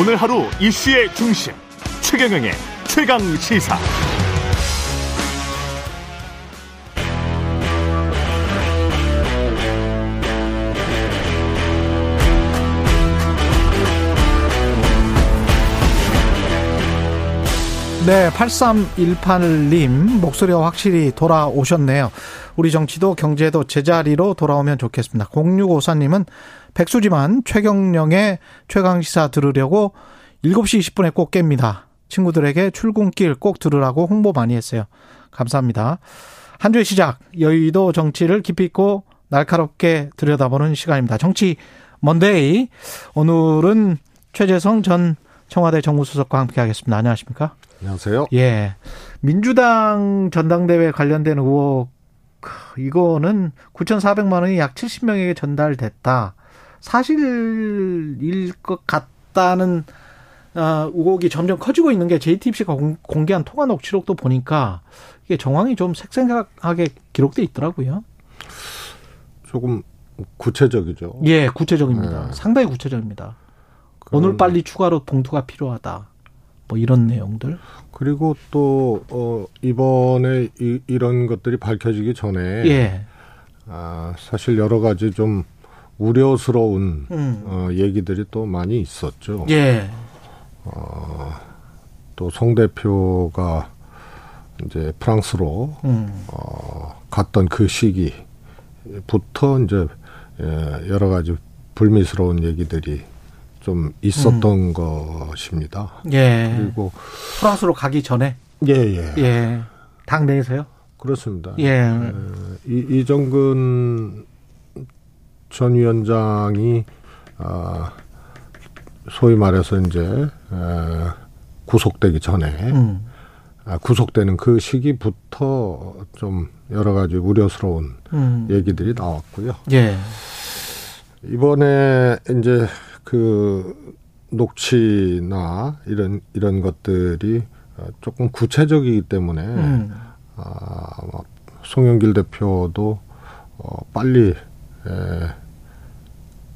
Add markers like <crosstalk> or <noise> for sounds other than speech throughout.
오늘 하루 이슈의 중심 최경영의 최강 시사. 네, 8318님 목소리가 확실히 돌아오셨네요. 우리 정치도 경제도 제자리로 돌아오면 좋겠습니다. 0654님은 백수지만 최경령의 최강시사 들으려고 7시 20분에 꼭 깹니다. 친구들에게 출근길 꼭 들으라고 홍보 많이 했어요. 감사합니다. 한 주의 시작, 여의도 정치를 깊이 있고 날카롭게 들여다보는 시간입니다. 정치 먼데이. 오늘은 최재성 전 청와대 정무수석과 함께 하겠습니다. 안녕하십니까? 안녕하세요. 예. 민주당 전당대회 관련된 의혹, 이거는 9,400만 원이 약 70명에게 전달됐다. 사실일 것 같다는 어, 의혹이 점점 커지고 있는 게 JTBC가 공개한 통화 녹취록도 보니까 이게 정황이 좀 색색하게 기록돼 있더라고요. 조금 구체적이죠. 예, 구체적입니다. 네. 상당히 구체적입니다. 오늘 빨리 추가로 봉투가 필요하다. 뭐 이런 내용들. 그리고 또 어, 이번에 이, 이런 것들이 밝혀지기 전에 예. 아, 사실 여러 가지 좀 우려스러운 음. 어, 얘기들이 또 많이 있었죠. 예. 어, 또송 대표가 이제 프랑스로 음. 어, 갔던 그 시기부터 이제 예, 여러 가지 불미스러운 얘기들이 좀 있었던 음. 것입니다. 예. 그리고 프랑스로 가기 전에 예예. 예. 예. 당 내에서요? 그렇습니다. 예. 예. 이, 이정근 전 위원장이 아 소위 말해서 이제 에, 구속되기 전에 음. 아, 구속되는 그 시기부터 좀 여러 가지 우려스러운 음. 얘기들이 나왔고요. 예. 이번에 이제 그 녹취나 이런 이런 것들이 조금 구체적이기 때문에 음. 아, 송영길 대표도 어, 빨리 에,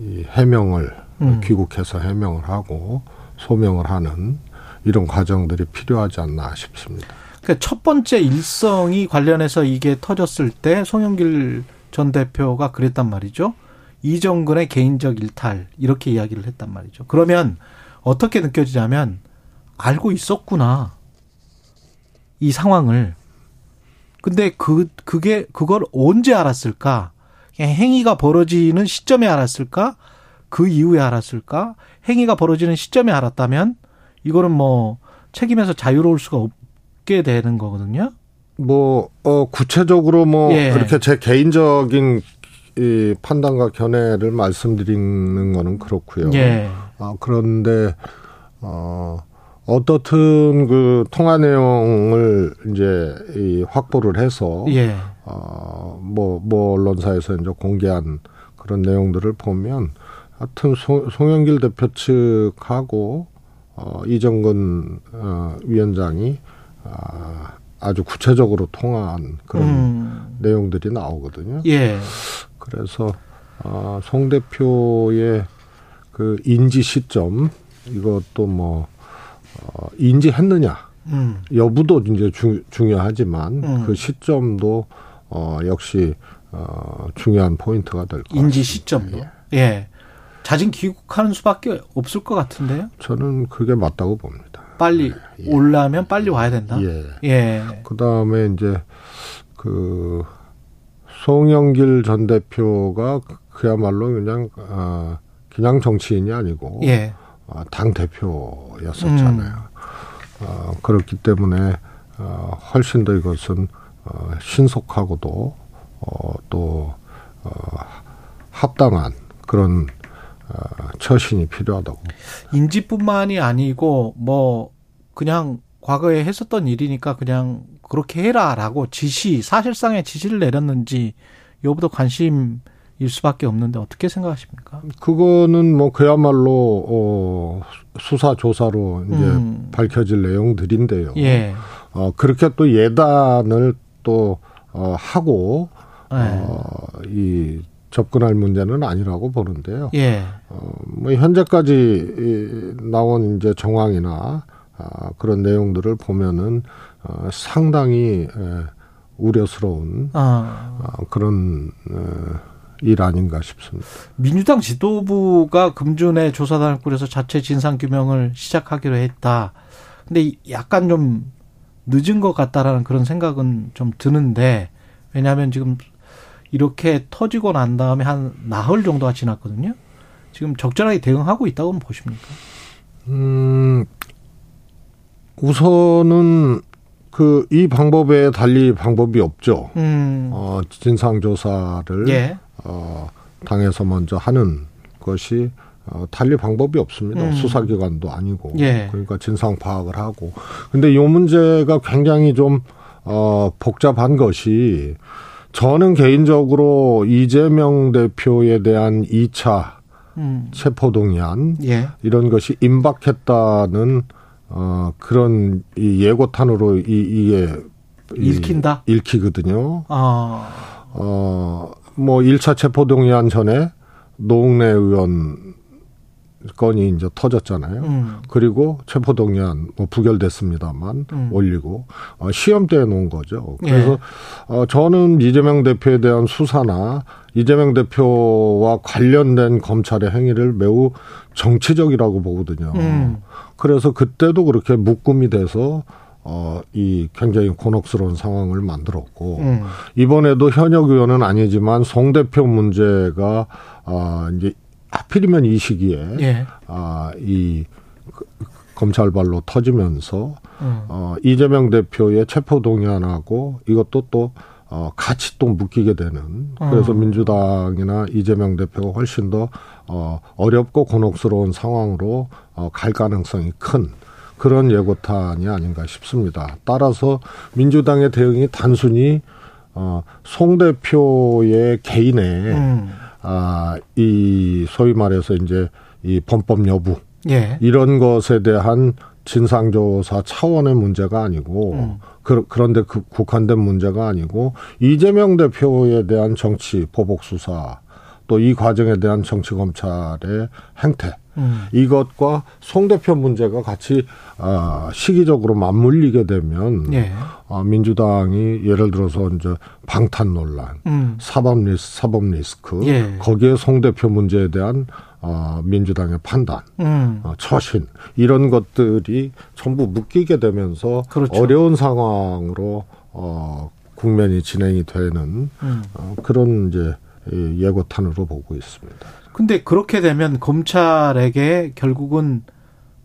이 해명을 음. 귀국해서 해명을 하고 소명을 하는 이런 과정들이 필요하지 않나 싶습니다. 그러니까 첫 번째 일성이 관련해서 이게 터졌을 때 송영길 전 대표가 그랬단 말이죠. 이정근의 개인적 일탈 이렇게 이야기를 했단 말이죠. 그러면 어떻게 느껴지냐면 알고 있었구나. 이 상황을. 근데 그 그게 그걸 언제 알았을까? 행위가 벌어지는 시점에 알았을까? 그 이후에 알았을까? 행위가 벌어지는 시점에 알았다면 이거는 뭐 책임에서 자유로울 수가 없게 되는 거거든요. 뭐, 어, 구체적으로 뭐, 예. 그렇게 제 개인적인 이 판단과 견해를 말씀드리는 거는 그렇고요. 예. 아, 그런데 어 어떻든 그 통화 내용을 이제 이 확보를 해서 예. 어뭐뭐 뭐 언론사에서 이제 공개한 그런 내용들을 보면 하여튼 송, 송영길 대표 측하고 어 이정근 어 위원장이 아 아주 구체적으로 통화한 그런 음. 내용들이 나오거든요. 예. 그래서 아, 송 대표의 그 인지 시점 이것도 뭐 어, 인지했느냐 음. 여부도 이제 주, 중요하지만 음. 그 시점도 어, 역시 어, 중요한 포인트가 될 거예요. 인지 시점도 예. 예. 자진 귀국하는 수밖에 없을 것 같은데요. 저는 그게 맞다고 봅니다. 빨리 예. 올라면 빨리 와야 된다. 예. 예. 그 다음에 이제 그 송영길 전 대표가 그야말로 그냥 아 그냥 정치인이 아니고 예. 아, 당 대표였었잖아요. 음. 아, 그렇기 때문에 아, 훨씬 더 이것은 어, 신속하고도 어, 또 어, 합당한 그런 어, 처신이 필요하다고. 인지뿐만이 아니고 뭐 그냥 과거에 했었던 일이니까 그냥 그렇게 해라라고 지시 사실상의 지시를 내렸는지 여부도 관심 일 수밖에 없는데 어떻게 생각하십니까? 그거는 뭐 그야말로 어 수사 조사로 이제 음. 밝혀질 내용들인데요. 예. 어 그렇게 또 예단을 또 어, 하고 네. 어이 접근할 문제는 아니라고 보는데요. 예. 어, 뭐 현재까지 나온 이제 정황이나 아, 그런 내용들을 보면은 어, 상당히 에, 우려스러운 아. 어, 그런 어, 일 아닌가 싶습니다. 민주당 지도부가 금준에 조사단을 꾸려서 자체 진상 규명을 시작하기로 했다. 근데 약간 좀 늦은 것 같다라는 그런 생각은 좀 드는데 왜냐하면 지금 이렇게 터지고 난 다음에 한 나흘 정도가 지났거든요. 지금 적절하게 대응하고 있다고 보십니까? 음, 우선은 그 이 방법에 달리 방법이 없죠. 음. 어, 진상 조사를 예. 어, 당에서 먼저 하는 것이 어, 달리 방법이 없습니다. 음. 수사기관도 아니고. 예. 그러니까 진상 파악을 하고. 근데 이 문제가 굉장히 좀, 어, 복잡한 것이 저는 개인적으로 이재명 대표에 대한 2차 음. 체포동의안 예. 이런 것이 임박했다는 어 그런 이 예고탄으로 이 이게 읽힌다 읽히거든요. 아. 어 뭐 1차 체포동의안 전에 노웅래 의원 건이 이제 터졌잖아요. 음. 그리고 체포동의안 뭐 부결됐습니다만 음. 올리고 어, 시험대에 놓은 거죠. 그래서 예. 어, 저는 이재명 대표에 대한 수사나 이재명 대표와 관련된 검찰의 행위를 매우 정치적이라고 보거든요. 음. 그래서 그때도 그렇게 묶음이 돼서 어, 이 굉장히 곤혹스러운 상황을 만들었고, 음. 이번에도 현역 의원은 아니지만 송 대표 문제가, 아, 이제 하필이면 이 시기에 예. 아이 그, 검찰발로 터지면서 음. 어 이재명 대표의 체포 동의안하고 이것도 또 어, 같이 또 묶이게 되는 그래서 음. 민주당이나 이재명 대표가 훨씬 더 어, 어렵고 곤혹스러운 상황으로 어, 갈 가능성이 큰 그런 예고탄이 아닌가 싶습니다. 따라서 민주당의 대응이 단순히 어, 송 대표의 개인의 음. 아, 이 소위 말해서 이제 이 범법 여부 예. 이런 것에 대한 진상조사 차원의 문제가 아니고 음. 그, 그런데 그 국한된 문제가 아니고 이재명 대표에 대한 정치 보복 수사 또 이 과정에 대한 정치 검찰의 행태 음. 이것과 송 대표 문제가 같이 아, 시기적으로 맞물리게 되면 예. 아, 민주당이 예를 들어서 이제 방탄 논란, 음. 사법 리스 사법 리스크 예. 거기에 송 대표 문제에 대한 어, 민주당의 판단, 음. 어, 처신 이런 것들이 전부 묶이게 되면서 그렇죠. 어려운 상황으로 어, 국면이 진행이 되는 음. 어, 그런 이제 예고탄으로 보고 있습니다. 근데 그렇게 되면 검찰에게 결국은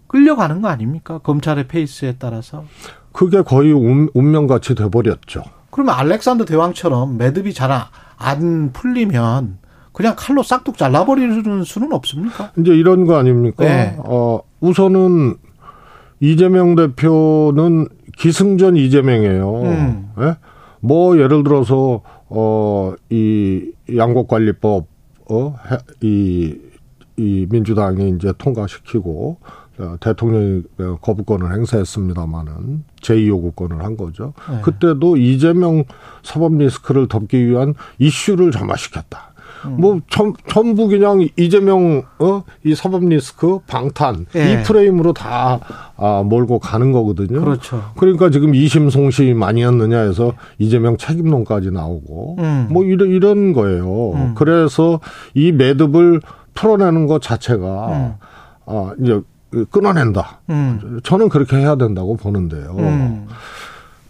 끌려가는 거 아닙니까? 검찰의 페이스에 따라서. 그게 거의 운명같이 돼버렸죠. 그러면 알렉산더 대왕처럼 매듭이 잘 안 풀리면 그냥 칼로 싹둑 잘라버리는 수는 없습니까? 이제 이런 거 아닙니까? 네. 어, 우선은 이재명 대표는 기승전 이재명이에요. 음. 네? 뭐 예를 들어서 어 이 양곡관리법 어, 이, 이 민주당이 이제 통과시키고 어, 대통령이 거부권을 행사했습니다마는 제2요구권을 한 거죠. 네. 그때도 이재명 사법 리스크를 덮기 위한 이슈를 점화시켰다. 음. 뭐 전, 전부 그냥 이재명 어 이 사법 리스크 방탄 예. 이 프레임으로 다 아, 몰고 가는 거거든요. 그렇죠. 그러니까 지금 이심 송심 아니었느냐 해서 이재명 책임론까지 나오고 음. 뭐 이런 이런 거예요. 음. 그래서 이 매듭을 풀어내는 것 자체가 음. 아 이제 끊어낸다. 음. 저는 그렇게 해야 된다고 보는데요.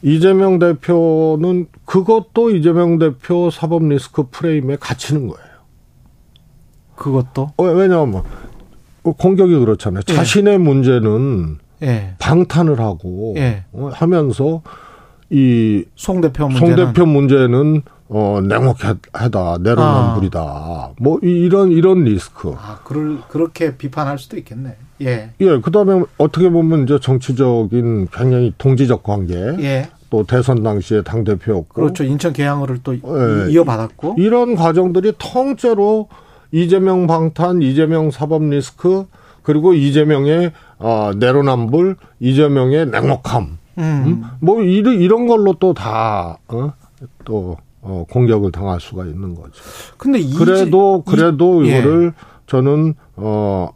음. 이재명 대표는 그것도 이재명 대표 사법 리스크 프레임에 갇히는 거예요. 그것도? 어, 왜냐하면 뭐 공격이 그렇잖아요. 예. 자신의 문제는 예. 방탄을 하고 예. 어, 하면서 이송 대표 문제는 송 대표 문제는 어 냉혹하다 내로남불이다 아. 뭐 이런 이런 리스크. 아 그럴 그렇게 비판할 수도 있겠네. 예. 예. 그 다음에 어떻게 보면 이제 정치적인 굉장히 동지적 관계. 예. 또 대선 당시에 당 대표였고. 그렇죠. 인천 개항을 또 예. 이어받았고. 이런 과정들이 통째로 이재명 방탄, 이재명 사법 리스크, 그리고 이재명의 어, 내로남불, 이재명의 냉혹함. 음. 음? 뭐 이런 이런 걸로 또 다 어? 또 어, 공격을 당할 수가 있는 거죠. 근데 그래도 그래도 이, 이거를 예. 저는 어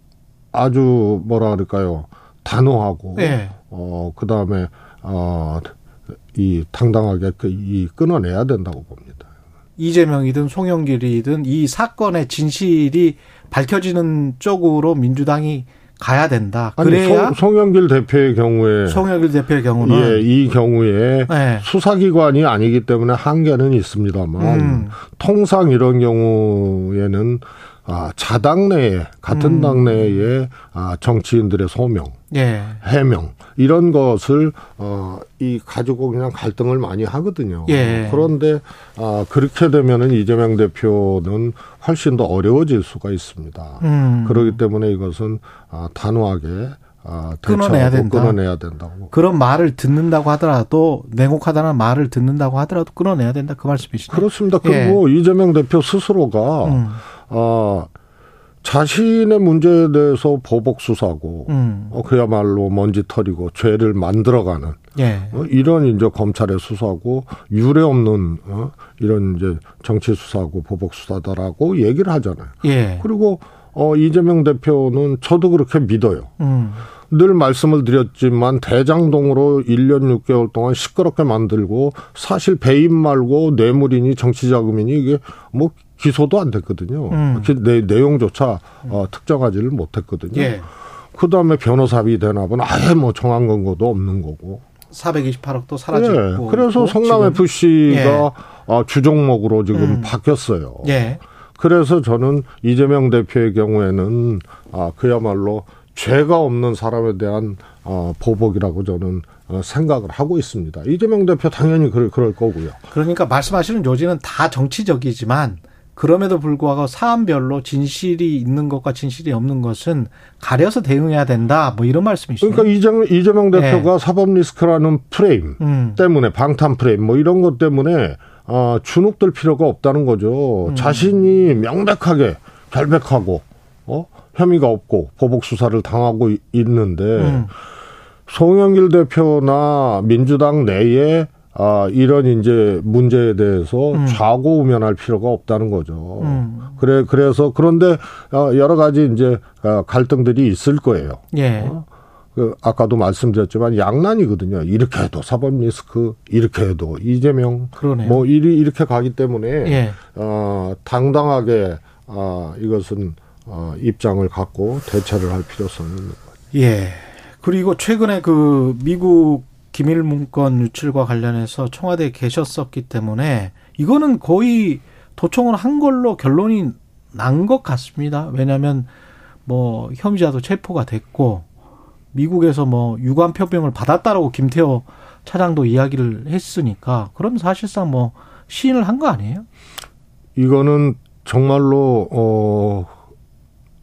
아주 뭐라 그럴까요? 단호하고 예. 어 그다음에 어이 당당하게 그, 이 끊어내야 된다고 봅니다. 이재명이든 송영길이든 이 사건의 진실이 밝혀지는 쪽으로 민주당이 가야 된다. 그래야 아니, 송, 영길 대표의 경우에 송영길 대표의 경우는 예, 이 경우에 네. 수사기관이 아니기 때문에 한계는 있습니다만 음. 통상 이런 경우에는 아, 자당 내에 같은 음. 당 내에 아, 정치인들의 소명, 예. 해명 이런 것을 어, 이 가지고 그냥 갈등을 많이 하거든요. 예. 그런데 아, 그렇게 되면은 이재명 대표는 훨씬 더 어려워질 수가 있습니다. 음. 그렇기 때문에 이것은 아, 단호하게 아, 끊어내야 된다. 끊어내야 된다고. 그런 말을 듣는다고 하더라도 냉혹하다는 말을 듣는다고 하더라도 끊어내야 된다 그 말씀이시죠? 그렇습니다. 그리고 예. 이재명 대표 스스로가 음. 어, 자신의 문제에 대해서 보복 수사고 음. 어, 그야말로 먼지털이고 죄를 만들어가는 예. 어, 이런 이제 검찰의 수사고 유례 없는 어, 이런 이제 정치 수사고 보복 수사다라고 얘기를 하잖아요. 예. 그리고 어, 이재명 대표는 저도 그렇게 믿어요. 음. 늘 말씀을 드렸지만 대장동으로 1년 6개월 동안 시끄럽게 만들고 사실 배임 말고 뇌물이니 정치자금이니 이게 뭐 기소도 안 됐거든요. 음. 내, 내용조차 어, 특정하지를 못했거든요. 예. 그 다음에 변호사비 대납은 아예 뭐 정한 근거도 없는 거고. 428억도 사라지고. 예. 그래서 성남 FC가 예. 어, 주종목으로 지금 음. 바뀌었어요. 예. 그래서 저는 이재명 대표의 경우에는 아, 그야말로 죄가 없는 사람에 대한 어, 보복이라고 저는 어, 생각을 하고 있습니다. 이재명 대표 당연히 그럴, 그럴 거고요. 그러니까 말씀하시는 요지는 다 정치적이지만 그럼에도 불구하고 사안별로 진실이 있는 것과 진실이 없는 것은 가려서 대응해야 된다. 뭐 이런 말씀이시죠. 그러니까 이재명, 이재명 대표가 네. 사법 리스크라는 프레임 음. 때문에 방탄 프레임 뭐 이런 것 때문에 어, 주눅들 필요가 없다는 거죠. 음. 자신이 명백하게 결백하고 어? 혐의가 없고 보복 수사를 당하고 있는데 음. 송영길 대표나 민주당 내에 아, 이런 이제 문제에 대해서 음. 좌고우면할 필요가 없다는 거죠. 음. 그래, 그래서 그런데 어, 여러 가지 이제 어, 갈등들이 있을 거예요. 예. 어? 그 아까도 말씀드렸지만 양난이거든요. 이렇게 해도 사법 리스크, 이렇게 해도 이재명, 그러네요. 뭐 이리 이렇게 가기 때문에 예. 어, 당당하게 어, 이것은 어, 입장을 갖고 대처를 할 필요성이 있는 거죠. 예. 그리고 최근에 그 미국 기밀 문건 유출과 관련해서 청와대에 계셨었기 때문에 이거는 거의 도청을 한 걸로 결론이 난 것 같습니다. 왜냐하면 뭐 혐의자도 체포가 됐고 미국에서 뭐 유관 표명을 받았다라고 김태호 차장도 이야기를 했으니까 그럼 사실상 뭐 시인을 한 거 아니에요? 이거는 정말로 어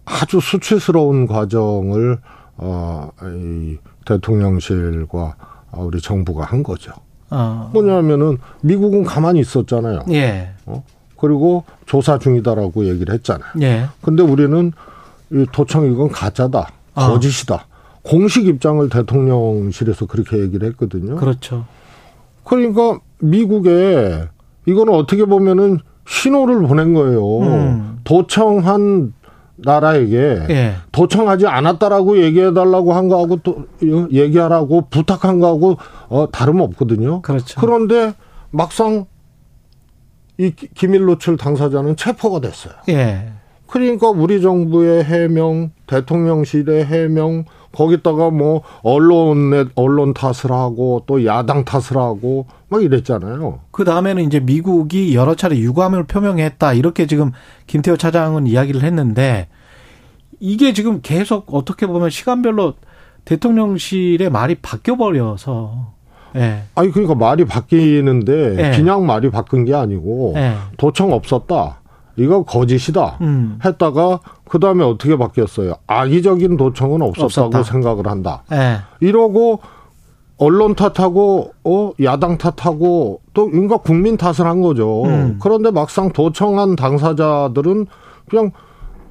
아주 수치스러운 과정을 어이 대통령실과 우리 정부가 한 거죠. 어. 뭐냐면은 미국은 가만히 있었잖아요. 예. 어? 그리고 조사 중이다라고 얘기를 했잖아요. 예. 근데 우리는 이 도청 이건 가짜다. 어. 거짓이다. 어. 공식 입장을 대통령실에서 그렇게 얘기를 했거든요. 그렇죠. 그러니까 미국에 이거는 어떻게 보면은 신호를 보낸 거예요. 음. 도청한 나라에게 예. 도청하지 않았다라고 얘기해 달라고 한 거하고 또 얘기하라고 부탁한 거하고 어 다름 없거든요. 그렇죠. 그런데 막상 이 기밀 노출 당사자는 체포가 됐어요. 예. 그러니까 우리 정부의 해명, 대통령실의 해명, 거기다가 뭐 언론의 언론 탓을 하고 또 야당 탓을 하고 막 이랬잖아요. 그 다음에는 이제 미국이 여러 차례 유감을 표명했다 이렇게 지금 김태호 차장은 이야기를 했는데 이게 지금 계속 어떻게 보면 시간별로 대통령실의 말이 바뀌어 버려서 예. 아니 그러니까 말이 바뀌는데 예. 그냥 말이 바뀐 게 아니고 예. 도청 없었다. 이거 거짓이다 음. 했다가 그 다음에 어떻게 바뀌었어요? 악의적인 도청은 없었다고 없었다. 생각을 한다. 네. 이러고 언론 탓하고 어 야당 탓하고 또 인가 국민 탓을 한 거죠. 음. 그런데 막상 도청한 당사자들은 그냥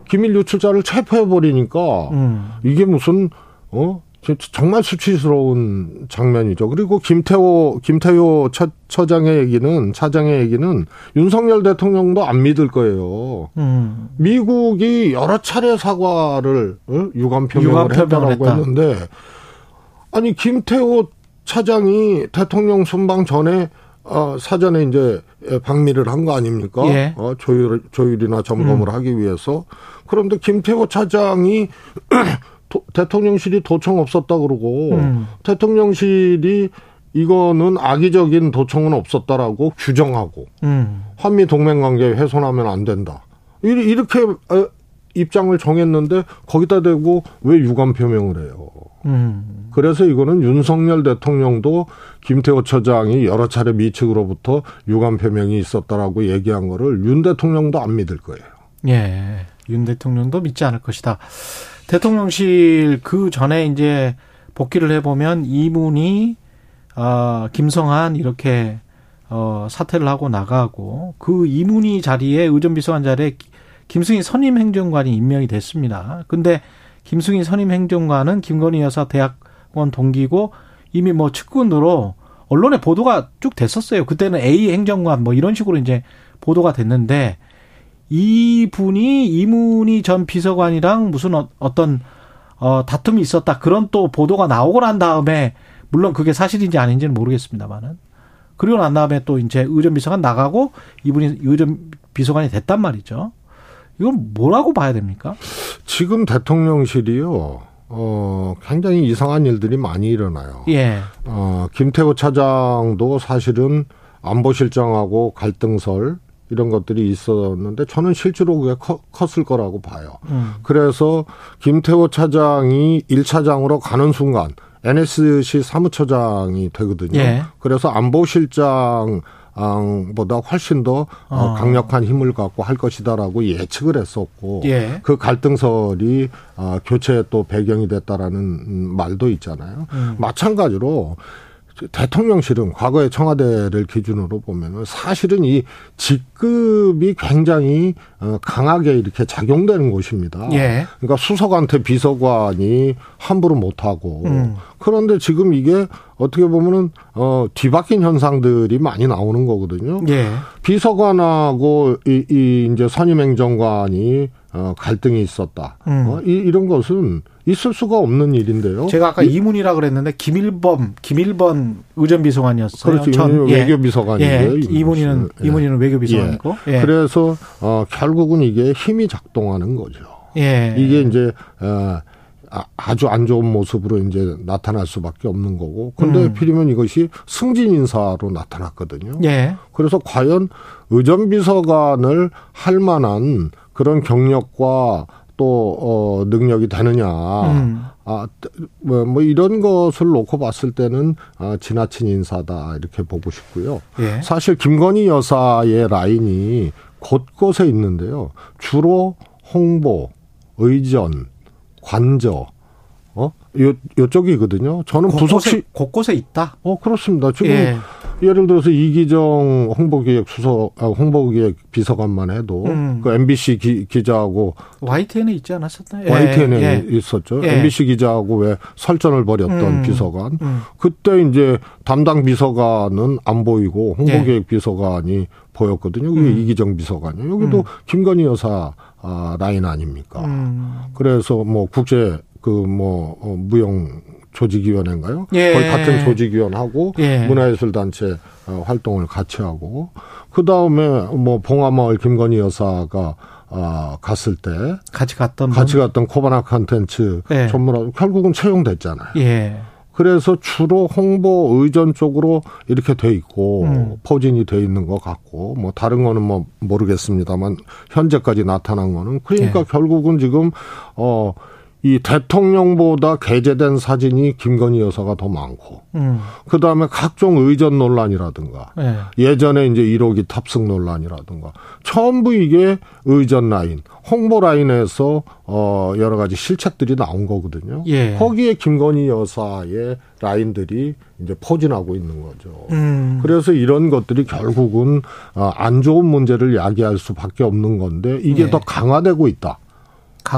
기밀 유출자를 체포해 버리니까 음. 이게 무슨 어 정말 수치스러운 장면이죠. 그리고 김태호 김태호 처, 처장의 얘기는 차장의 얘기는 윤석열 대통령도 안 믿을 거예요. 음. 미국이 여러 차례 사과를 어? 유감 표명을 했다라고 했다. 했는데 아니 김태호 차장이 대통령 순방 전에 어, 사전에 이제 방미를 한 거 아닙니까? 예. 어, 조율 조율이나 점검을 음. 하기 위해서 그런데 김태호 차장이 <clears throat> 도, 대통령실이 도청 없었다 그러고 음. 대통령실이 이거는 악의적인 도청은 없었다라고 규정하고 음. 한미 동맹 관계 훼손하면 안 된다. 이렇게 어, 입장을 정했는데 거기다 대고 왜 유감 표명을 해요? 음. 그래서 이거는 윤석열 대통령도 김태호 처장이 여러 차례 미측으로부터 유감 표명이 있었다라고 얘기한 거를 윤 대통령도 안 믿을 거예요. 예. 윤 대통령도 믿지 않을 것이다. 대통령실 그 전에 이제 복귀를 해보면 이문희, 어, 김성한 이렇게 어, 사퇴를 하고 나가고 그 이문희 자리에 의전비서관 자리에 김승희 선임 행정관이 임명이 됐습니다. 근데 김승희 선임 행정관은 김건희 여사 대학원 동기고 이미 뭐 측근으로 언론에 보도가 쭉 됐었어요. 그때는 A 행정관 뭐 이런 식으로 이제 보도가 됐는데 이분이 이문희 전 비서관이랑 무슨 어, 어떤 어 다툼이 있었다 그런 또 보도가 나오고 난 다음에 물론 그게 사실인지 아닌지는 모르겠습니다만은 그리고 난 다음에 또 이제 의전 비서관 나가고 이분이 의전 비서관이 됐단 말이죠. 이건 뭐라고 봐야 됩니까? 지금 대통령실이요. 어, 굉장히 이상한 일들이 많이 일어나요. 예. 어, 김태호 차장도 사실은 안보실장하고 갈등설 이런 것들이 있었는데 저는 실제로 그게 컸을 거라고 봐요. 음. 그래서 김태호 차장이 1차장으로 가는 순간 NSC 사무처장이 되거든요. 예. 그래서 안보실장 보다 훨씬 더 어. 강력한 힘을 갖고 할 것이다라고 예측을 했었고 예. 그 갈등설이 어, 교체의 또 배경이 됐다라는 말도 있잖아요. 음. 마찬가지로 대통령실은 과거의 청와대를 기준으로 보면은 사실은 이 직급이 굉장히 어, 강하게 이렇게 작용되는 곳입니다. 예. 그러니까 수석한테 비서관이 함부로 못하고 음. 그런데 지금 이게 어떻게 보면은 어 뒤바뀐 현상들이 많이 나오는 거거든요. 예. 비서관하고 이, 이 이제 선임행정관이 어 갈등이 있었다. 음. 어, 이, 이런 것은 있을 수가 없는 일인데요. 제가 아까 이, 이문이라 그랬는데 김일범 김일번 의전비서관이었어요. 그렇죠. 전, 예. 외교비서관이에요. 예. 이문희는 예. 이문희는 외교비서관이고. 예. 예. 그래서 어 결국은 이게 힘이 작동하는 거죠. 예. 이게 이제 어 아, 아주 안 좋은 모습으로 이제 나타날 수밖에 없는 거고. 근데 음. 필이면 이것이 승진 인사로 나타났거든요. 예. 그래서 과연 의전비서관을 할 만한 그런 경력과 또, 어, 능력이 되느냐. 음. 아, 뭐, 뭐, 이런 것을 놓고 봤을 때는, 아, 지나친 인사다. 이렇게 보고 싶고요. 예. 사실 김건희 여사의 라인이 곳곳에 있는데요. 주로 홍보, 의전, 관저, 어? 요, 요쪽이거든요. 저는 부속시. 곳곳에 있다? 어, 그렇습니다. 지금. 예. 예를 들어서 이기정 홍보기획 수석, 아, 홍보기획 비서관만 해도 음. 그 MBC 기, 기자하고 YTN에 있지 않았었나요? YTN에 예. 있었죠. 예. MBC 기자하고 왜 설전을 벌였던 음. 비서관. 음. 그때 이제 담당 비서관은 안 보이고 홍보기획 예. 비서관이 보였거든요. 그게 음. 이기정 비서관이요. 여기도 음. 김건희 여사 아, 라인 아닙니까? 음. 그래서 뭐 국제 그뭐 어, 무용 조직위원회인가요? 예. 거의 같은 조직위원하고 예. 문화예술단체 어, 활동을 같이 하고 그 다음에 뭐 봉화마을 김건희 여사가 아, 갔을 때 같이 갔던 같이 분? 갔던 코바나 컨텐츠 예. 전문가 결국은 채용됐잖아요. 예. 그래서 주로 홍보 의전 쪽으로 이렇게 돼 있고 음. 포진이 돼 있는 것 같고 뭐 다른 거는 뭐 모르겠습니다만 현재까지 나타난 거는 그러니까 예. 결국은 지금 어 이 대통령보다 게재된 사진이 김건희 여사가 더 많고, 음. 그 다음에 각종 의전 논란이라든가, 네. 예전에 이제 1호기 탑승 논란이라든가, 전부 이게 의전 라인, 홍보 라인에서 어 여러 가지 실책들이 나온 거거든요. 예. 거기에 김건희 여사의 라인들이 이제 포진하고 있는 거죠. 음. 그래서 이런 것들이 결국은 어, 안 좋은 문제를 야기할 수밖에 없는 건데 이게 예. 더 강화되고 있다.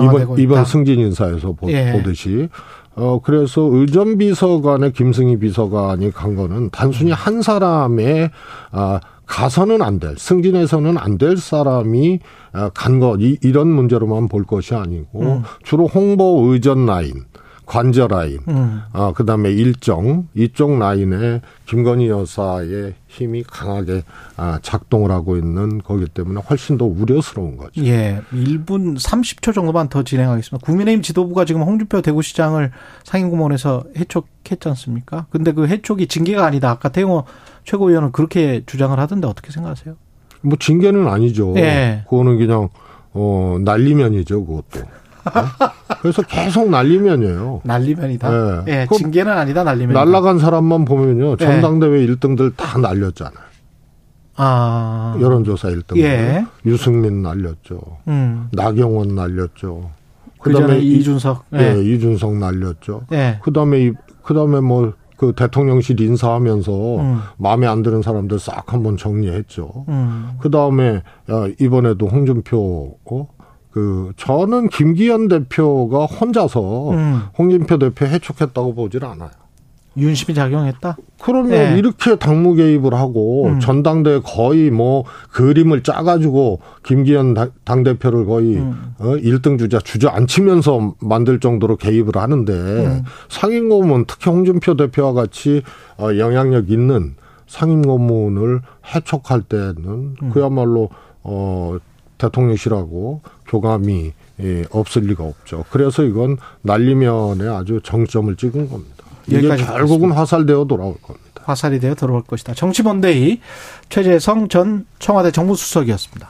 이번 이번 승진 인사에서 보, 예. 듯이 어, 그래서 의전 비서관의 김승희 비서관이 간 거는 단순히 한 사람의, 아, 가서는 안 될, 승진해서는 안 될 사람이 아, 간 것, 이, 이런 문제로만 볼 것이 아니고, 음. 주로 홍보 의전 라인, 관저 라인, 음. 아, 그 다음에 일정, 이쪽 라인에 김건희 여사의 힘이 강하게 아, 작동을 하고 있는 거기 때문에 훨씬 더 우려스러운 거죠. 예. 1분 30초 정도만 더 진행하겠습니다. 국민의힘 지도부가 지금 홍준표 대구시장을 상임고문에서 해촉했지 않습니까? 근데 그 해촉이 징계가 아니다. 아까 태용호 최고위원은 그렇게 주장을 하던데 어떻게 생각하세요? 뭐 징계는 아니죠. 예. 그거는 그냥 어 난리면이죠, 그것도. 그래서 계속 난리면이에요. 난리면이다. 예. 예 징계는 아니다, 난리면. 날라간 사람만 보면요. 예. 전당대회 예. 1등들 다 날렸잖아요. 아. 여론조사 1등. 예. 유승민 날렸죠. 음. 나경원 날렸죠. 그 그다음에 이준석. 예. 예, 이준석 날렸죠. 예. 그다음에 그다음에 뭐 그 대통령실 인사하면서 음. 마음에 안 드는 사람들 싹 한번 정리했죠. 음. 그 다음에 이번에도 홍준표 어? 그 저는 김기현 대표가 혼자서 음. 홍준표 대표 해촉했다고 보질 않아요. 윤심이 작용했다? 그러면 네. 이렇게 당무 개입을 하고 음. 전당대 거의 뭐 그림을 짜가지고 김기현 당 대표를 거의 음. 어, 1등 주자 주저앉히면서 만들 정도로 개입을 하는데 음. 상임 고문 특히 홍준표 대표와 같이 어, 영향력 있는 상임 고문을 해촉할 때는 음. 그야말로 어 대통령실하고 교감이 예, 없을 리가 없죠. 그래서 이건 난리면에 아주 정점을 찍은 겁니다. 이게 결국은 화살되어 돌아올 겁니다. 화살이 되어 돌아올 것이다. 정치본대의 최재성 전 청와대 정무수석이었습니다.